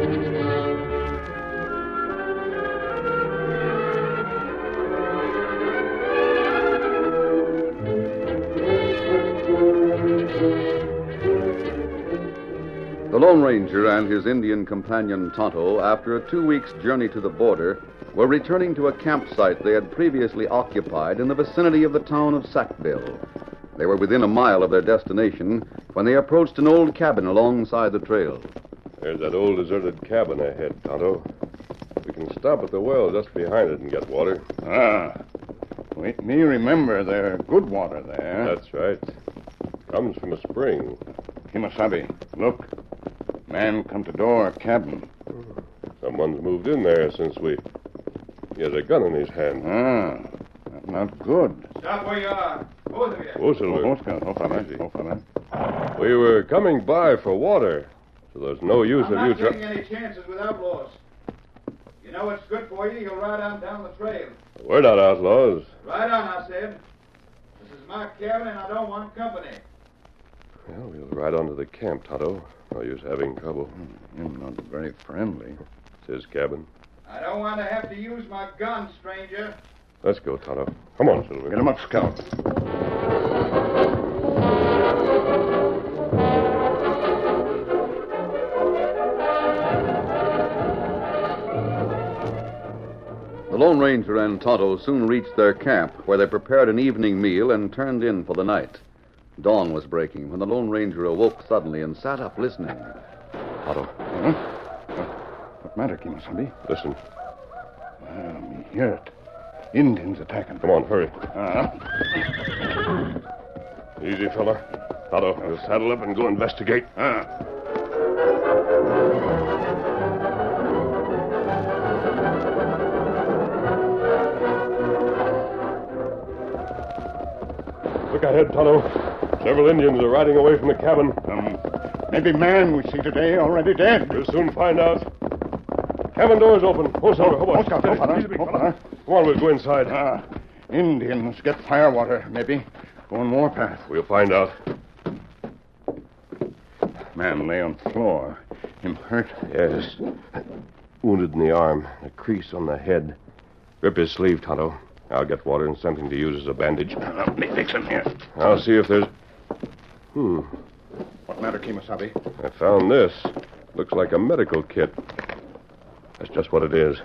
The Lone Ranger and his Indian companion Tonto, after a two weeks' journey to the border, were returning to a campsite they had previously occupied in the vicinity of the town of Sackville. They were within a mile of their destination when they approached an old cabin alongside the trail. There's that old deserted cabin ahead, Tonto. We can stop at the well just behind it and get water. Ah. Wait me remember there good water there. That's right. Comes from a spring. Kimasabi, look. Man come to door cabin. Someone's moved in there since we. He has a gun in his hand. Ah. That's not good. Stop where you are. Both of you. Oh, Silver. Oh, Oscar, oh, fella, Easy. oh. We were coming by for water, so there's no use I'm of you not taking trying. any chances with outlaws. You know what's good for you, you'll ride on down the trail. We're not outlaws. Ride on, I said. This is my cabin, and I don't want company. Well, we'll ride on to the camp, Tonto. No use having trouble. Hmm, you're not very friendly. It's his cabin. I don't want to have to use my gun, stranger. Let's go, Tonto. Come on, Silver. Get him up, Scout. Lone Ranger and Tonto soon reached their camp, where they prepared an evening meal and turned in for the night. Dawn was breaking when the Lone Ranger awoke suddenly and sat up listening. Tonto, Huh? What matter, Kimasabi? listen. Ah, me hear it. Indians attacking. Come on, hurry. Ah. Easy, fella. Tonto, we'll saddle up and go investigate. Ah. Look ahead, Tonto. Several Indians are riding away from the cabin. Um, maybe man we see today already dead. We'll soon find out. Cabin door's open. Oh, on. Oh, Scout, Father. Easy, big Oh, Come on, we'll go inside. Ah, Indians get firewater, maybe. Going warpath. We'll find out. Man lay on floor. Him hurt. Yes. Wounded in the arm, a crease on the head. Rip his sleeve, Tonto. I'll get water and something to use as a bandage. Uh, let me fix him here. I'll see if there's. Hmm. What matter, Kimasabi? I found this. Looks like a medical kit. That's just what it is.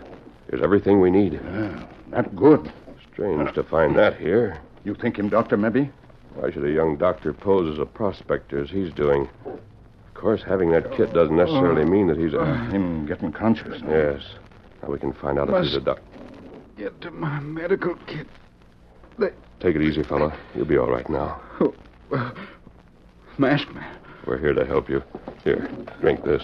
Here's everything we need. Ah, that good. Strange to find that here. You think him doctor, maybe? Why should a young doctor pose as a prospector as he's doing? Of course, having that kit doesn't necessarily mean that he's a. Him getting conscious. Yes. Now we can find out if he's a Must- doc. Get to my medical kit. Take it easy, fella. You'll be all right now. Oh, masked man. We're here to help you. Here, drink this.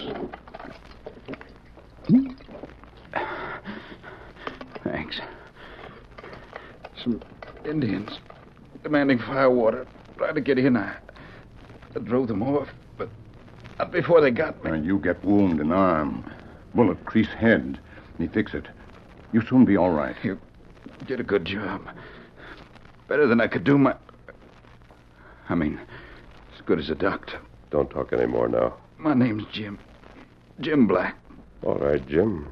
Thanks. Some Indians demanding firewater. Tried to get in. I, I drove them off, but not before they got me. you get wound in arm. Bullet crease head. Me fix it. You soon be all right. You did a good job. Better than I could do my. I mean, as good as a doctor. Don't talk anymore now. My name's Jim. Jim Black. All right, Jim.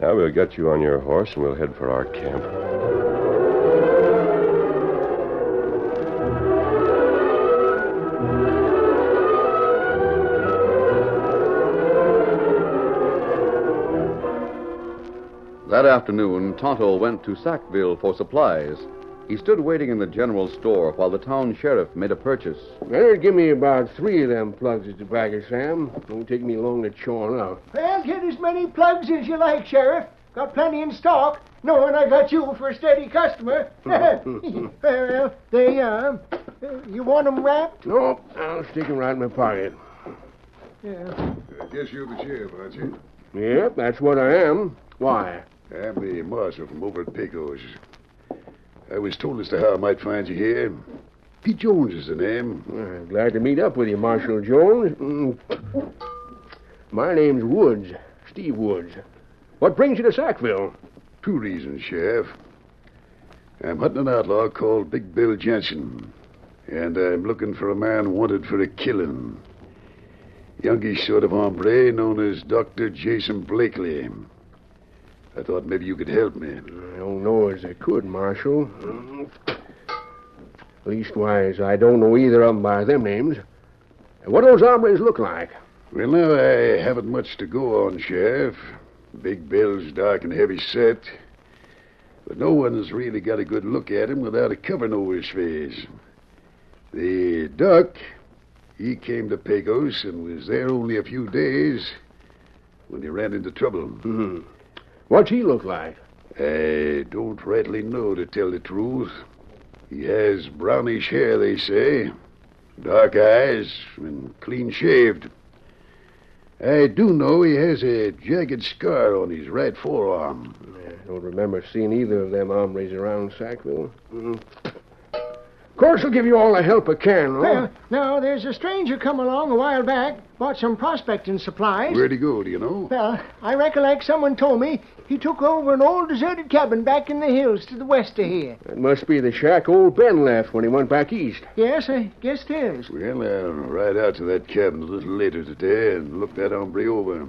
Now we'll get you on your horse and we'll head for our camp. That afternoon, Tonto went to Sackville for supplies. He stood waiting in the general store while the town sheriff made a purchase. Better give me about three of them plugs of tobacco, Sam. Won't take me long to chaw 'em out. Well, get as many plugs as you like, Sheriff. Got plenty in stock, knowing I got you for a steady customer. well, there you are. You want 'em wrapped? Nope, I'll stick 'em right in my pocket. Yeah. I guess you're the sheriff, aren't you? Yep, that's what I am. Why? I'm the marshal from over at Pecos. I was told as to how I might find you here. Pete Jones is the name. Uh, glad to meet up with you, Marshal Jones. Mm. My name's Woods, Steve Woods. What brings you to Sackville? Two reasons, Sheriff. I'm hunting an outlaw called Big Bill Jensen, and I'm looking for a man wanted for a killing. Youngish sort of hombre known as Dr. Jason Blakely. I thought maybe you could help me. I don't know as I could, Marshal. Leastwise, I don't know either of 'em by them names. What do those hombres look like? Well, now, I haven't much to go on, Sheriff. Big Bill's dark and heavy set. But no one's really got a good look at him without a covering over his face. The duck, he came to Pecos and was there only a few days when he ran into trouble. Hmm. What's he look like? I don't rightly know, to tell the truth. He has brownish hair, they say, dark eyes, and clean shaved. I do know he has a jagged scar on his right forearm. I don't remember seeing either of them hombres around Sackville. Mm. Of course, I'll give you all the help I can, no? Well, now, there's a stranger come along a while back, bought some prospecting supplies. Where'd he go, do you know? Well, I recollect someone told me he took over an old deserted cabin back in the hills to the west of here. It must be the shack old Ben left when he went back east. Yes, I guess it is. Well, I'll ride out to that cabin a little later today and look that hombre over.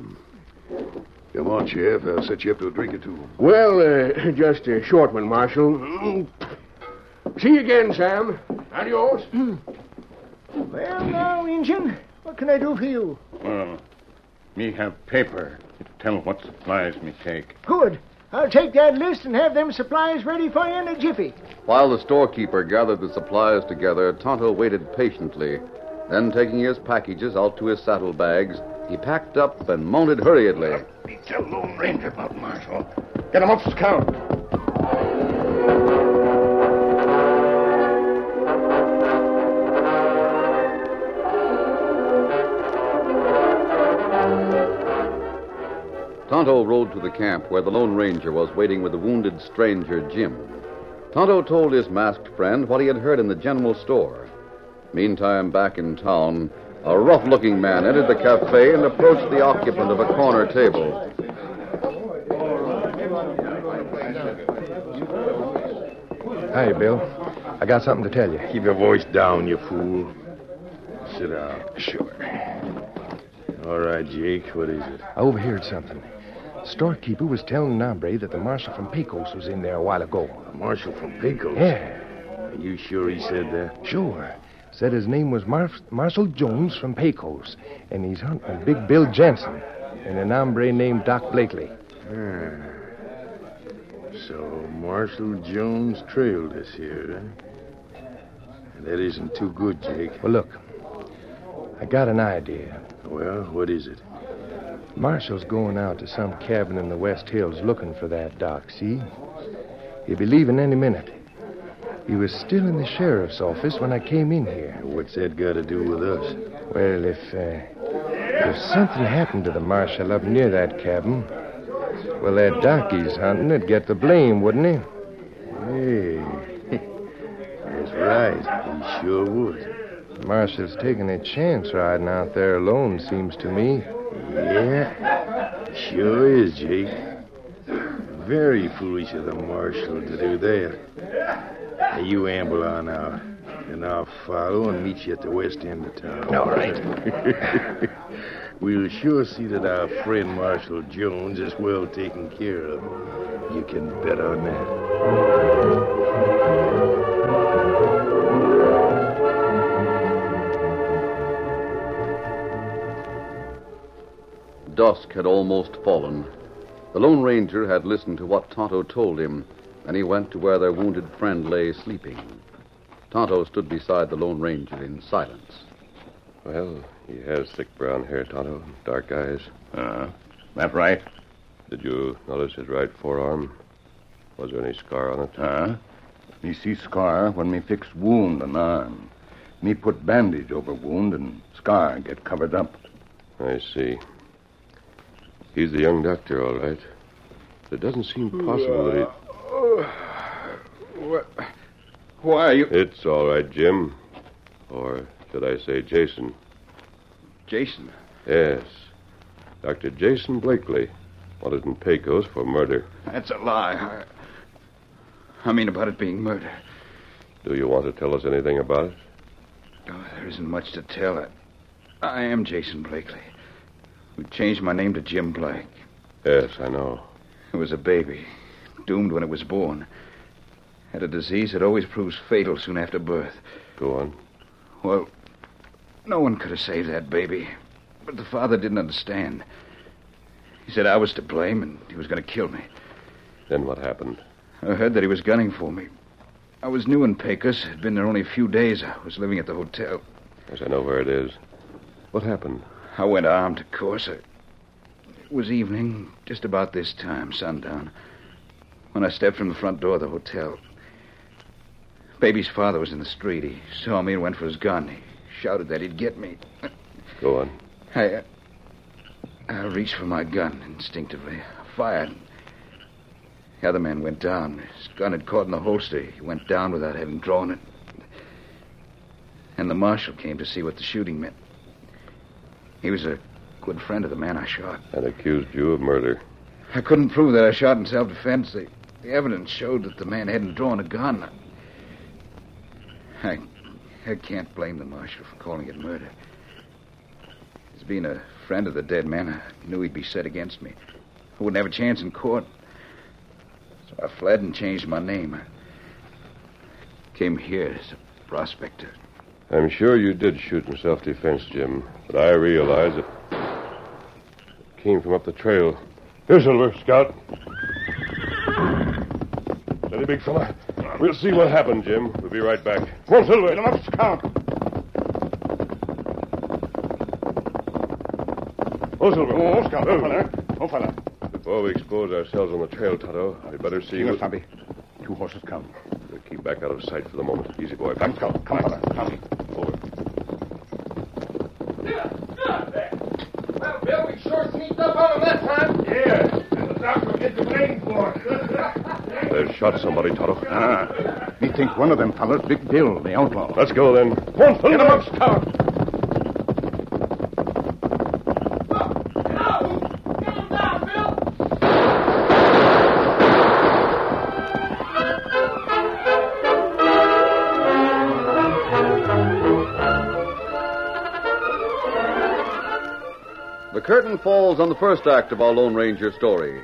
Come on, Sheriff. I'll set you up to a drink or two. Well, uh, just a short one, Marshal. See you again, Sam. And Adios. Hmm. Well, now, Injun, what can I do for you? Well, me have paper to tell what supplies me take. Good. I'll take that list and have them supplies ready for you in a jiffy. While the storekeeper gathered the supplies together, Tonto waited patiently. Then, taking his packages out to his saddlebags, he packed up and mounted hurriedly. Me tell Lone Ranger about Marshal. Get him up, to Scout. Tonto rode to the camp where the Lone Ranger was waiting with the wounded stranger, Jim. Tonto told his masked friend what he had heard in the general store. Meantime, back in town, a rough looking man entered the cafe and approached the occupant of a corner table. Hi, Bill. I got something to tell you. Keep your voice down, you fool. Sit down. Sure. All right, Jake. What is it? I overheard something. Storekeeper was telling Nombre that the marshal from Pecos was in there a while ago. A marshal from Pecos? Yeah, Are you sure he said that? sure. Said his name was Mar- Marshal Jones from Pecos, and he's hunting Big Bill Jensen and an hombre named Doc Blakely. Ah. So Marshal Jones trailed us here, huh? That isn't too good, Jake. Well, look, I got an idea. Well, what is it? Marshall's going out to some cabin in the West Hills looking for that Doc, see? He'll be leaving any minute. He was still in the sheriff's office when I came in here. What's that got to do with us? Well, if, uh, if something happened to the marshal up near that cabin, well, that Doc he's hunting would get the blame, wouldn't he? Hey, that's right. He sure would. Marshall's taking a chance riding out there alone, seems to me. Yeah, sure is, Jake. Very foolish of the marshal to do that. Now, you amble on out, and I'll follow and meet you at the west end of town. All right. we'll sure see that our friend Marshal Jones is well taken care of. You can bet on that. Dusk had almost fallen. The Lone Ranger had listened to what Tonto told him, and he went to where their wounded friend lay sleeping. Tonto stood beside the Lone Ranger in silence. Well, he has thick brown hair, Tonto, and dark eyes. Uh, that right? Did you notice his right forearm? Was there any scar on it? Huh? Me see scar when me fix wound on arm. Me put bandage over wound and scar get covered up. I see. He's the young doctor, all right. It doesn't seem possible that he. What? Why are you. It's all right, Jim. Or should I say Jason? Jason. Yes. Dr. Jason Blakely. Wanted in Pecos for murder. That's a lie. I, I mean about it being murder. Do you want to tell us anything about it? Oh, there isn't much to tell. I, I am Jason Blakely. We changed my name to Jim Blake. Yes, I know. It was a baby, doomed when it was born. Had a disease that always proves fatal soon after birth. Go on. Well, no one could have saved that baby. But the father didn't understand. He said I was to blame and he was going to kill me. Then what happened? I heard that he was gunning for me. I was new in Pecos. Had been there only a few days. I was living at the hotel. Yes, I know where it is. What happened? I went armed, of course. It was evening, just about this time, sundown, when I stepped from the front door of the hotel. Baby's father was in the street. He saw me and went for his gun. He shouted that he'd get me. Go on. I, uh, I reached for my gun instinctively. I fired. The other man went down. His gun had caught in the holster. He went down without having drawn it. And the marshal came to see what the shooting meant. He was a good friend of the man I shot. And accused you of murder. I couldn't prove that I shot in self defense. The, the evidence showed that the man hadn't drawn a gun. I, I can't blame the marshal for calling it murder. As being a friend of the dead man, I knew he'd be set against me. I wouldn't have a chance in court. So I fled and changed my name. I came here as a prospector. I'm sure you did shoot in self defense, Jim, but I realize it came from up the trail. Here, Silver, Scout. Steady, big fella. We'll see what happened, Jim. We'll be right back. Come on, Silver. Get him up, Scout. Oh, Silver. Oh, Scout. Oh, fella. Oh, fella. Before we expose ourselves on the trail, Tonto, we'd better see. Yes, what-. Two horses come. We'll keep back out of sight for the moment. Easy, boy. Back, Scout. Come, fella. Come. shot somebody, Tonto. Ah. Me think one of them fellas, Big Bill, the outlaw. Let's go then. One, Get him up, Scout. The curtain falls on the first act of our Lone Ranger story.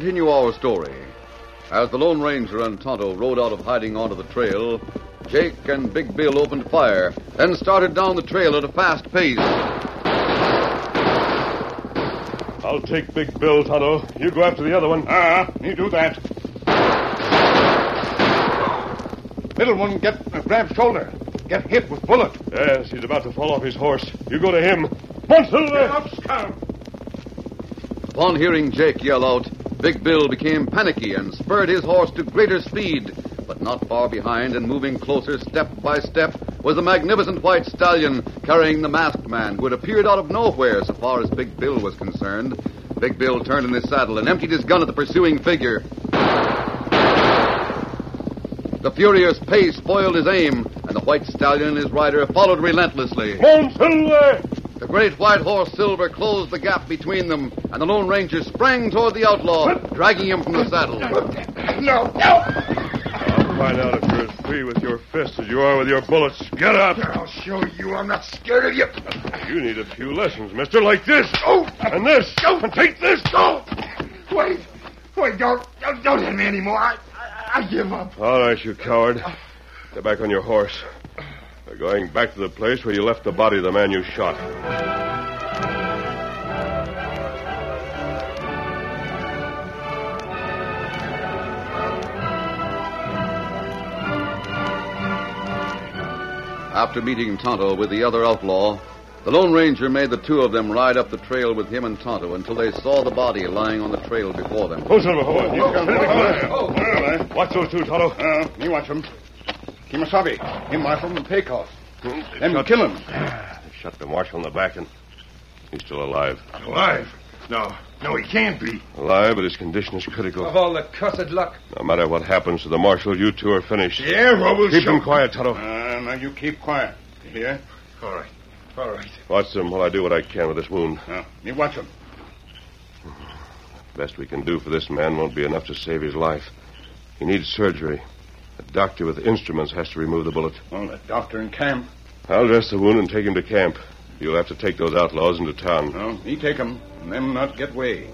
Continue our story. As the Lone Ranger and Tonto rode out of hiding onto the trail, Jake and Big Bill opened fire, then started down the trail at a fast pace. I'll take Big Bill, Tonto. You go after the other one. Ah, you do that. Middle one get uh, grab shoulder. Get hit with bullet. Yes, he's about to fall off his horse. You go to him. Come on, Get up, Scout. Upon hearing Jake yell out, Big Bill became panicky and spurred his horse to greater speed. But not far behind and moving closer step by step was a magnificent white stallion carrying the masked man who had appeared out of nowhere so far as Big Bill was concerned. Big Bill turned in his saddle and emptied his gun at the pursuing figure. The furious pace spoiled his aim, and the white stallion and his rider followed relentlessly. Come on, Silver! The great white horse Silver closed the gap between them, and the Lone Ranger sprang toward the outlaw, dragging him from the saddle. No, no. I'll find out if you're as free with your fists as you are with your bullets. Get up! I'll show you I'm not scared of you. You need a few lessons, mister, like this. Oh, And this. Go! And take this. Oh, wait, wait, don't, don't, don't hit me anymore. I, I, I give up. All right, you coward. Get back on your horse. We're going back to the place where you left the body of the man you shot. After meeting Tonto with the other outlaw, the Lone Ranger made the two of them ride up the trail with him and Tonto until they saw the body lying on the trail before them. Oh, Silver, hold on. You come. Oh, oh, Watch those two, Tonto. Uh, me watch him. Kimasabi, him rifle from Pecos. Them kill him. They shot the marshal in the back, and he's still alive. Alive? No, no, he can't be. Alive, but his condition is critical. Of all the cussed luck. No matter what happens to the marshal, you two are finished. Yeah, Robles. Keep him quiet, Tonto. Uh, now you keep quiet. You hear? All right. All right. Watch them while I do what I can with this wound. Now, me watch him. Best we can do for this man won't be enough to save his life. He needs surgery. A doctor with instruments has to remove the bullet. Well, the doctor in camp. I'll dress the wound and take him to camp. You'll have to take those outlaws into town. No, me take him, and them not get way.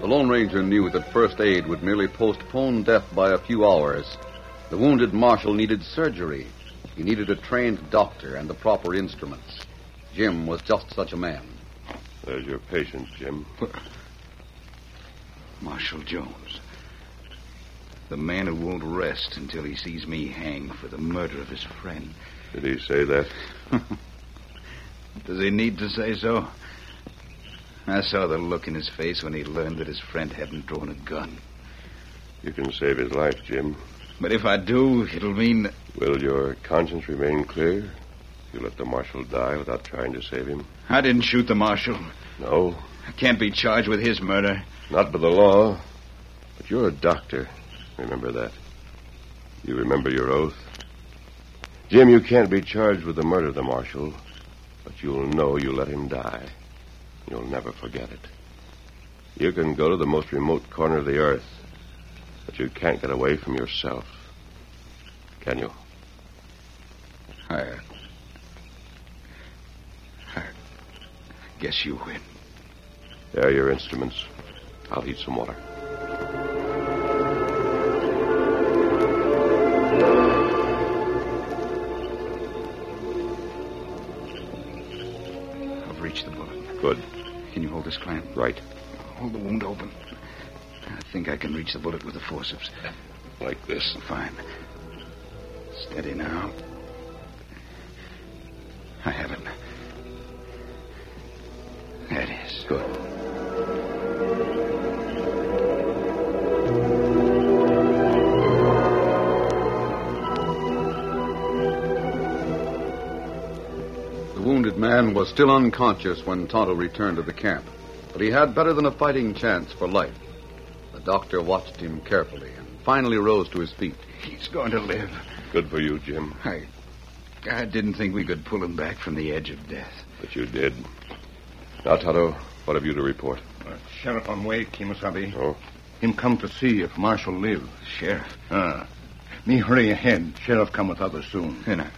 The Lone Ranger knew that first aid would merely postpone death by a few hours. The wounded marshal needed surgery. He needed a trained doctor and the proper instruments. Jim was just such a man. There's your patient, Jim. Marshal Jones. The man who won't rest until he sees me hang for the murder of his friend. Did he say that? Does he need to say so? I saw the look in his face when he learned that his friend hadn't drawn a gun. You can save his life, Jim. But if I do, it'll mean Will your conscience remain clear? You let the marshal die without trying to save him? I didn't shoot the marshal. No, I can't be charged with his murder. not by the law. But you're a doctor. Remember that. You remember your oath. Jim, you can't be charged with the murder of the marshal, but you'll know you let him die. You'll never forget it. You can go to the most remote corner of the earth, but you can't get away from yourself. Can you? I. I guess you win. There are your instruments. I'll heat some water. I've reached the bullet. Good. Can you hold this clamp? Right. Hold the wound open. I think I can reach the bullet with the forceps. Like this. Fine. Steady now. I have it. There it is. Good. The wounded man was still unconscious when Tonto returned to the camp, but he had better than a fighting chance for life. The doctor watched him carefully and finally rose to his feet. He's going to live. Good for you, Jim. I. I didn't think we could pull him back from the edge of death. But you did. Now, Tonto, what have you to report? Uh, Sheriff on way, Kimasabi. Oh? Him come to see if Marshal live. Sheriff. Ah. Me hurry ahead. Sheriff come with others soon. Then I,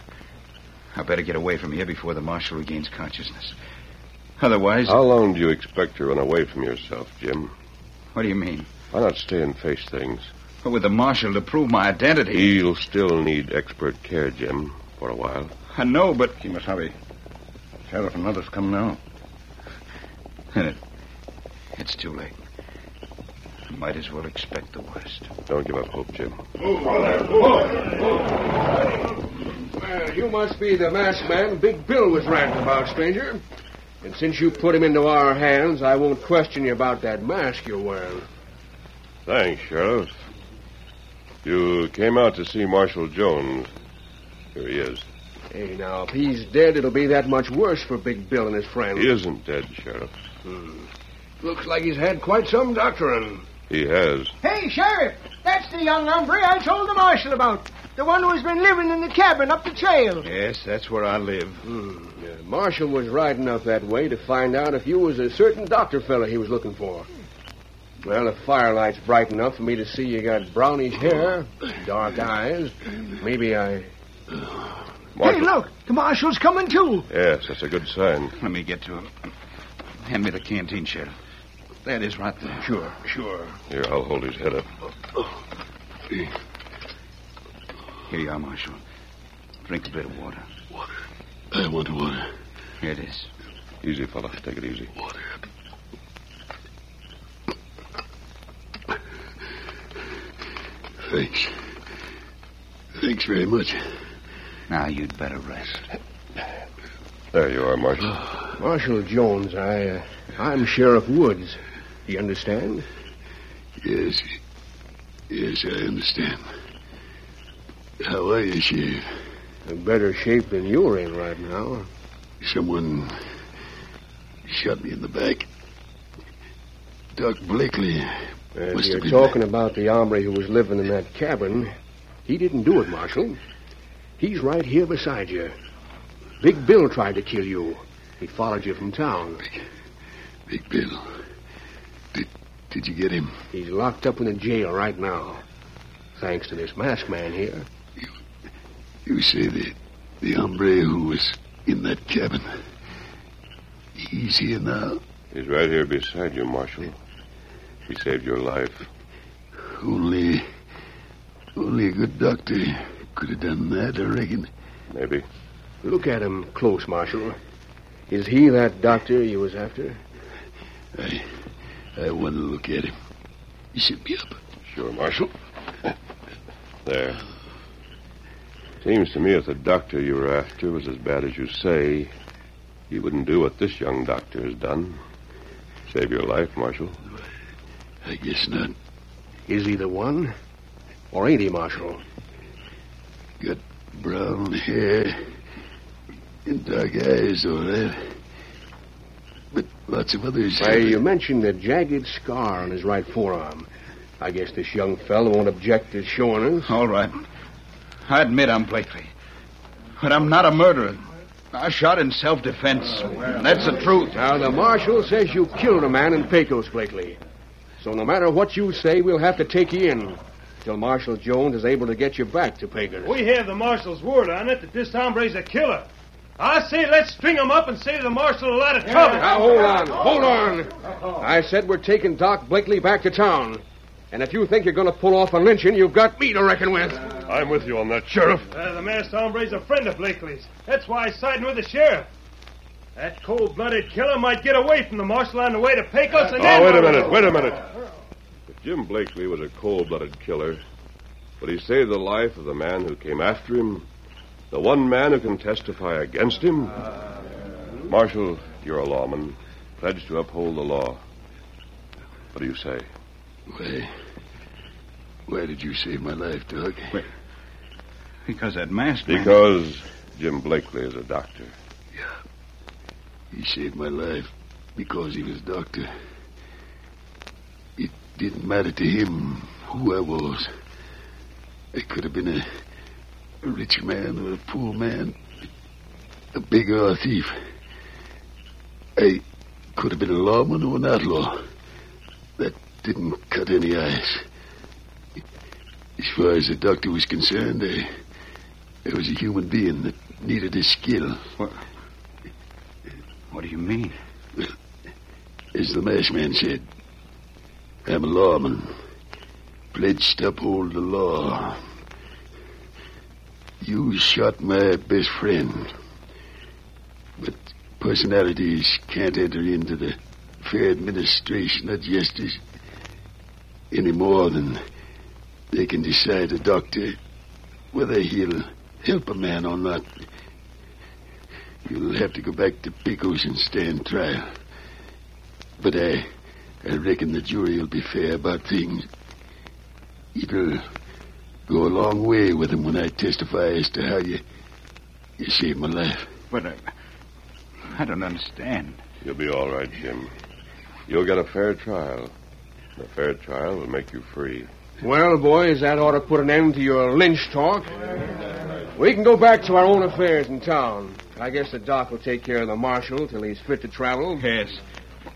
I better get away from here before the marshal regains consciousness. Otherwise. How long do you expect to run away from yourself, Jim? What do you mean? Why not stay and face things? But with the marshal to prove my identity. He'll still need expert care, Jim, for a while. I know, but. Kimasabi. Sheriff and others come now. Then it's too late. I might as well expect the worst. Don't give up hope, Jim. Well, you must be the masked man Big Bill was ranting about, stranger. And since you put him into our hands, I won't question you about that mask you're wearing. Thanks, Sheriff. You came out to see Marshal Jones. Here he is. Hey, now, if he's dead, it'll be that much worse for Big Bill and his friends. He isn't dead, Sheriff. Hmm. Looks like he's had quite some doctoring. He has. Hey, Sheriff, that's the young hombre I told the marshal about. The one who's been living in the cabin up the trail. Yes, that's where I live. Hmm. Yeah, Marshal was riding up that way to find out if you was a certain doctor fella he was looking for. Well, the firelight's bright enough for me to see you got brownish hair, dark eyes. Maybe I. Marshal. Hey, look, the marshal's coming too. Yes, that's a good sign. Let me get to him. Hand me the canteen, Sheriff. That is right there. Sure, sure. Here, I'll hold his head up. Here you are, Marshal. Drink a bit of water. Water? I want water. Here it is. Easy, fella. Take it easy. Water. Thanks. Thanks very much. Now you'd better rest. There you are, Marshal. Marshal Jones, I, uh, I'm Sheriff Woods. Do you understand? Yes. Yes, I understand. How are you, Sheriff? In better shape than you're in right now. Someone shot me in the back. Doc Blakely. If Must you're have been talking about the hombre who was living in that cabin, he didn't do it, Marshal. He's right here beside you. Big Bill tried to kill you. He followed you from town. Big Bill. Did, did you get him? He's locked up in the jail right now. Thanks to this masked man here. You say the, the hombre who was in that cabin. He's here now. He's right here beside you, Marshal. He saved your life. Only. Only a good doctor could have done that, I reckon. Maybe. Look at him close, Marshal. Is he that doctor you was after? I. I want to look at him. You sit me up. Sure, Marshal. There. Seems to me if the doctor you were after was as bad as you say, he wouldn't do what this young doctor has done. Save your life, Marshal. I guess not. Is he the one? Or ain't he, Marshal? Got brown hair and dark eyes, all right. But lots of others. Why, you mentioned a jagged scar on his right forearm. I guess this young fellow won't object to showing us. All right. I admit I'm Blakely. But I'm not a murderer. I shot in self-defense. That's the truth. Now, the marshal says you killed a man in Pecos, Blakely. So no matter what you say, we'll have to take you in. till Marshal Jones is able to get you back to Pecos. We have the marshal's word on it that this hombre's a killer. I say let's string him up and save the marshal a lot of trouble. Now, hold on, hold on. I said we're taking Doc Blakely back to town. And if you think you're going to pull off a lynching, you've got me to reckon with. I'm with you on that, Sheriff. Uh, the masked hombre's a friend of Blakely's. That's why he's siding with the sheriff. That cold-blooded killer might get away from the marshal on the way to Pecos and Oh, then... wait a minute, wait a minute. If Jim Blakely was a cold-blooded killer, but he saved the life of the man who came after him, the one man who can testify against him. Marshal, you're a lawman, pledged to uphold the law. What do you say? Why, why did you save my life, Doc? Because that masked man... Because Jim Blakely is a doctor. He saved my life because he was a doctor. It didn't matter to him who I was. I could have been a, a rich man or a poor man, a beggar or a thief. I could have been a lawman or an outlaw. That didn't cut any ice. As far as the doctor was concerned, I, I was a human being that needed his skill. What, what do you mean? As the masked man said, I'm a lawman, pledged to uphold the law. You shot my best friend, but personalities can't enter into the fair administration of justice any more than they can decide a doctor whether he'll help a man or not. You'll have to go back to Pecos and stand trial. But I, I reckon the jury will be fair about things. It'll go a long way with them when I testify as to how you, you saved my life. But I, I don't understand. You'll be all right, Jim. You'll get a fair trial. A fair trial will make you free. Well, boys, that ought to put an end to your lynch talk. We can go back to our own affairs in town. I guess the doc will take care of the marshal till he's fit to travel. Yes,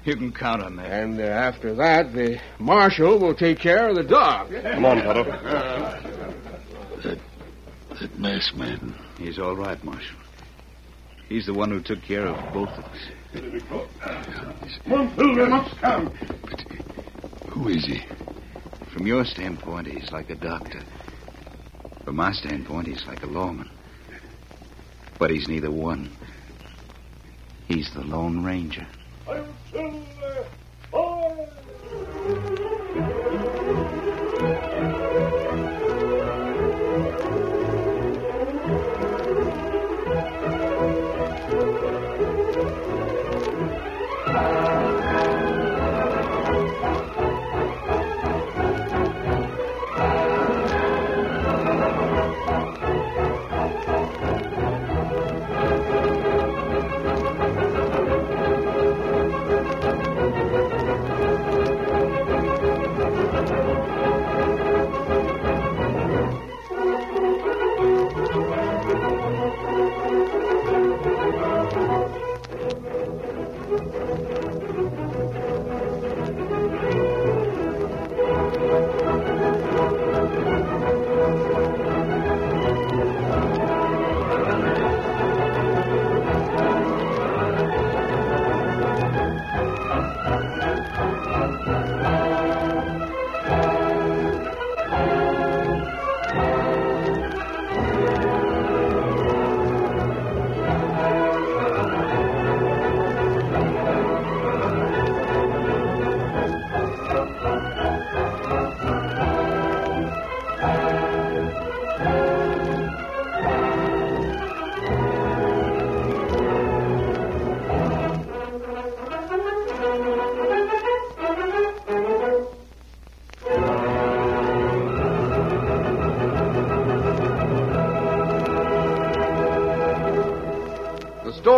you can count on that. And uh, after that, the marshal will take care of the doc. Come on, Tonto. That, that masked man. He's all right, Marshal. He's the one who took care of both of us. Come on, Phil, we must come. But who is he? From your standpoint, he's like a doctor. From my standpoint, he's like a lawman. But he's neither one. He's the Lone Ranger.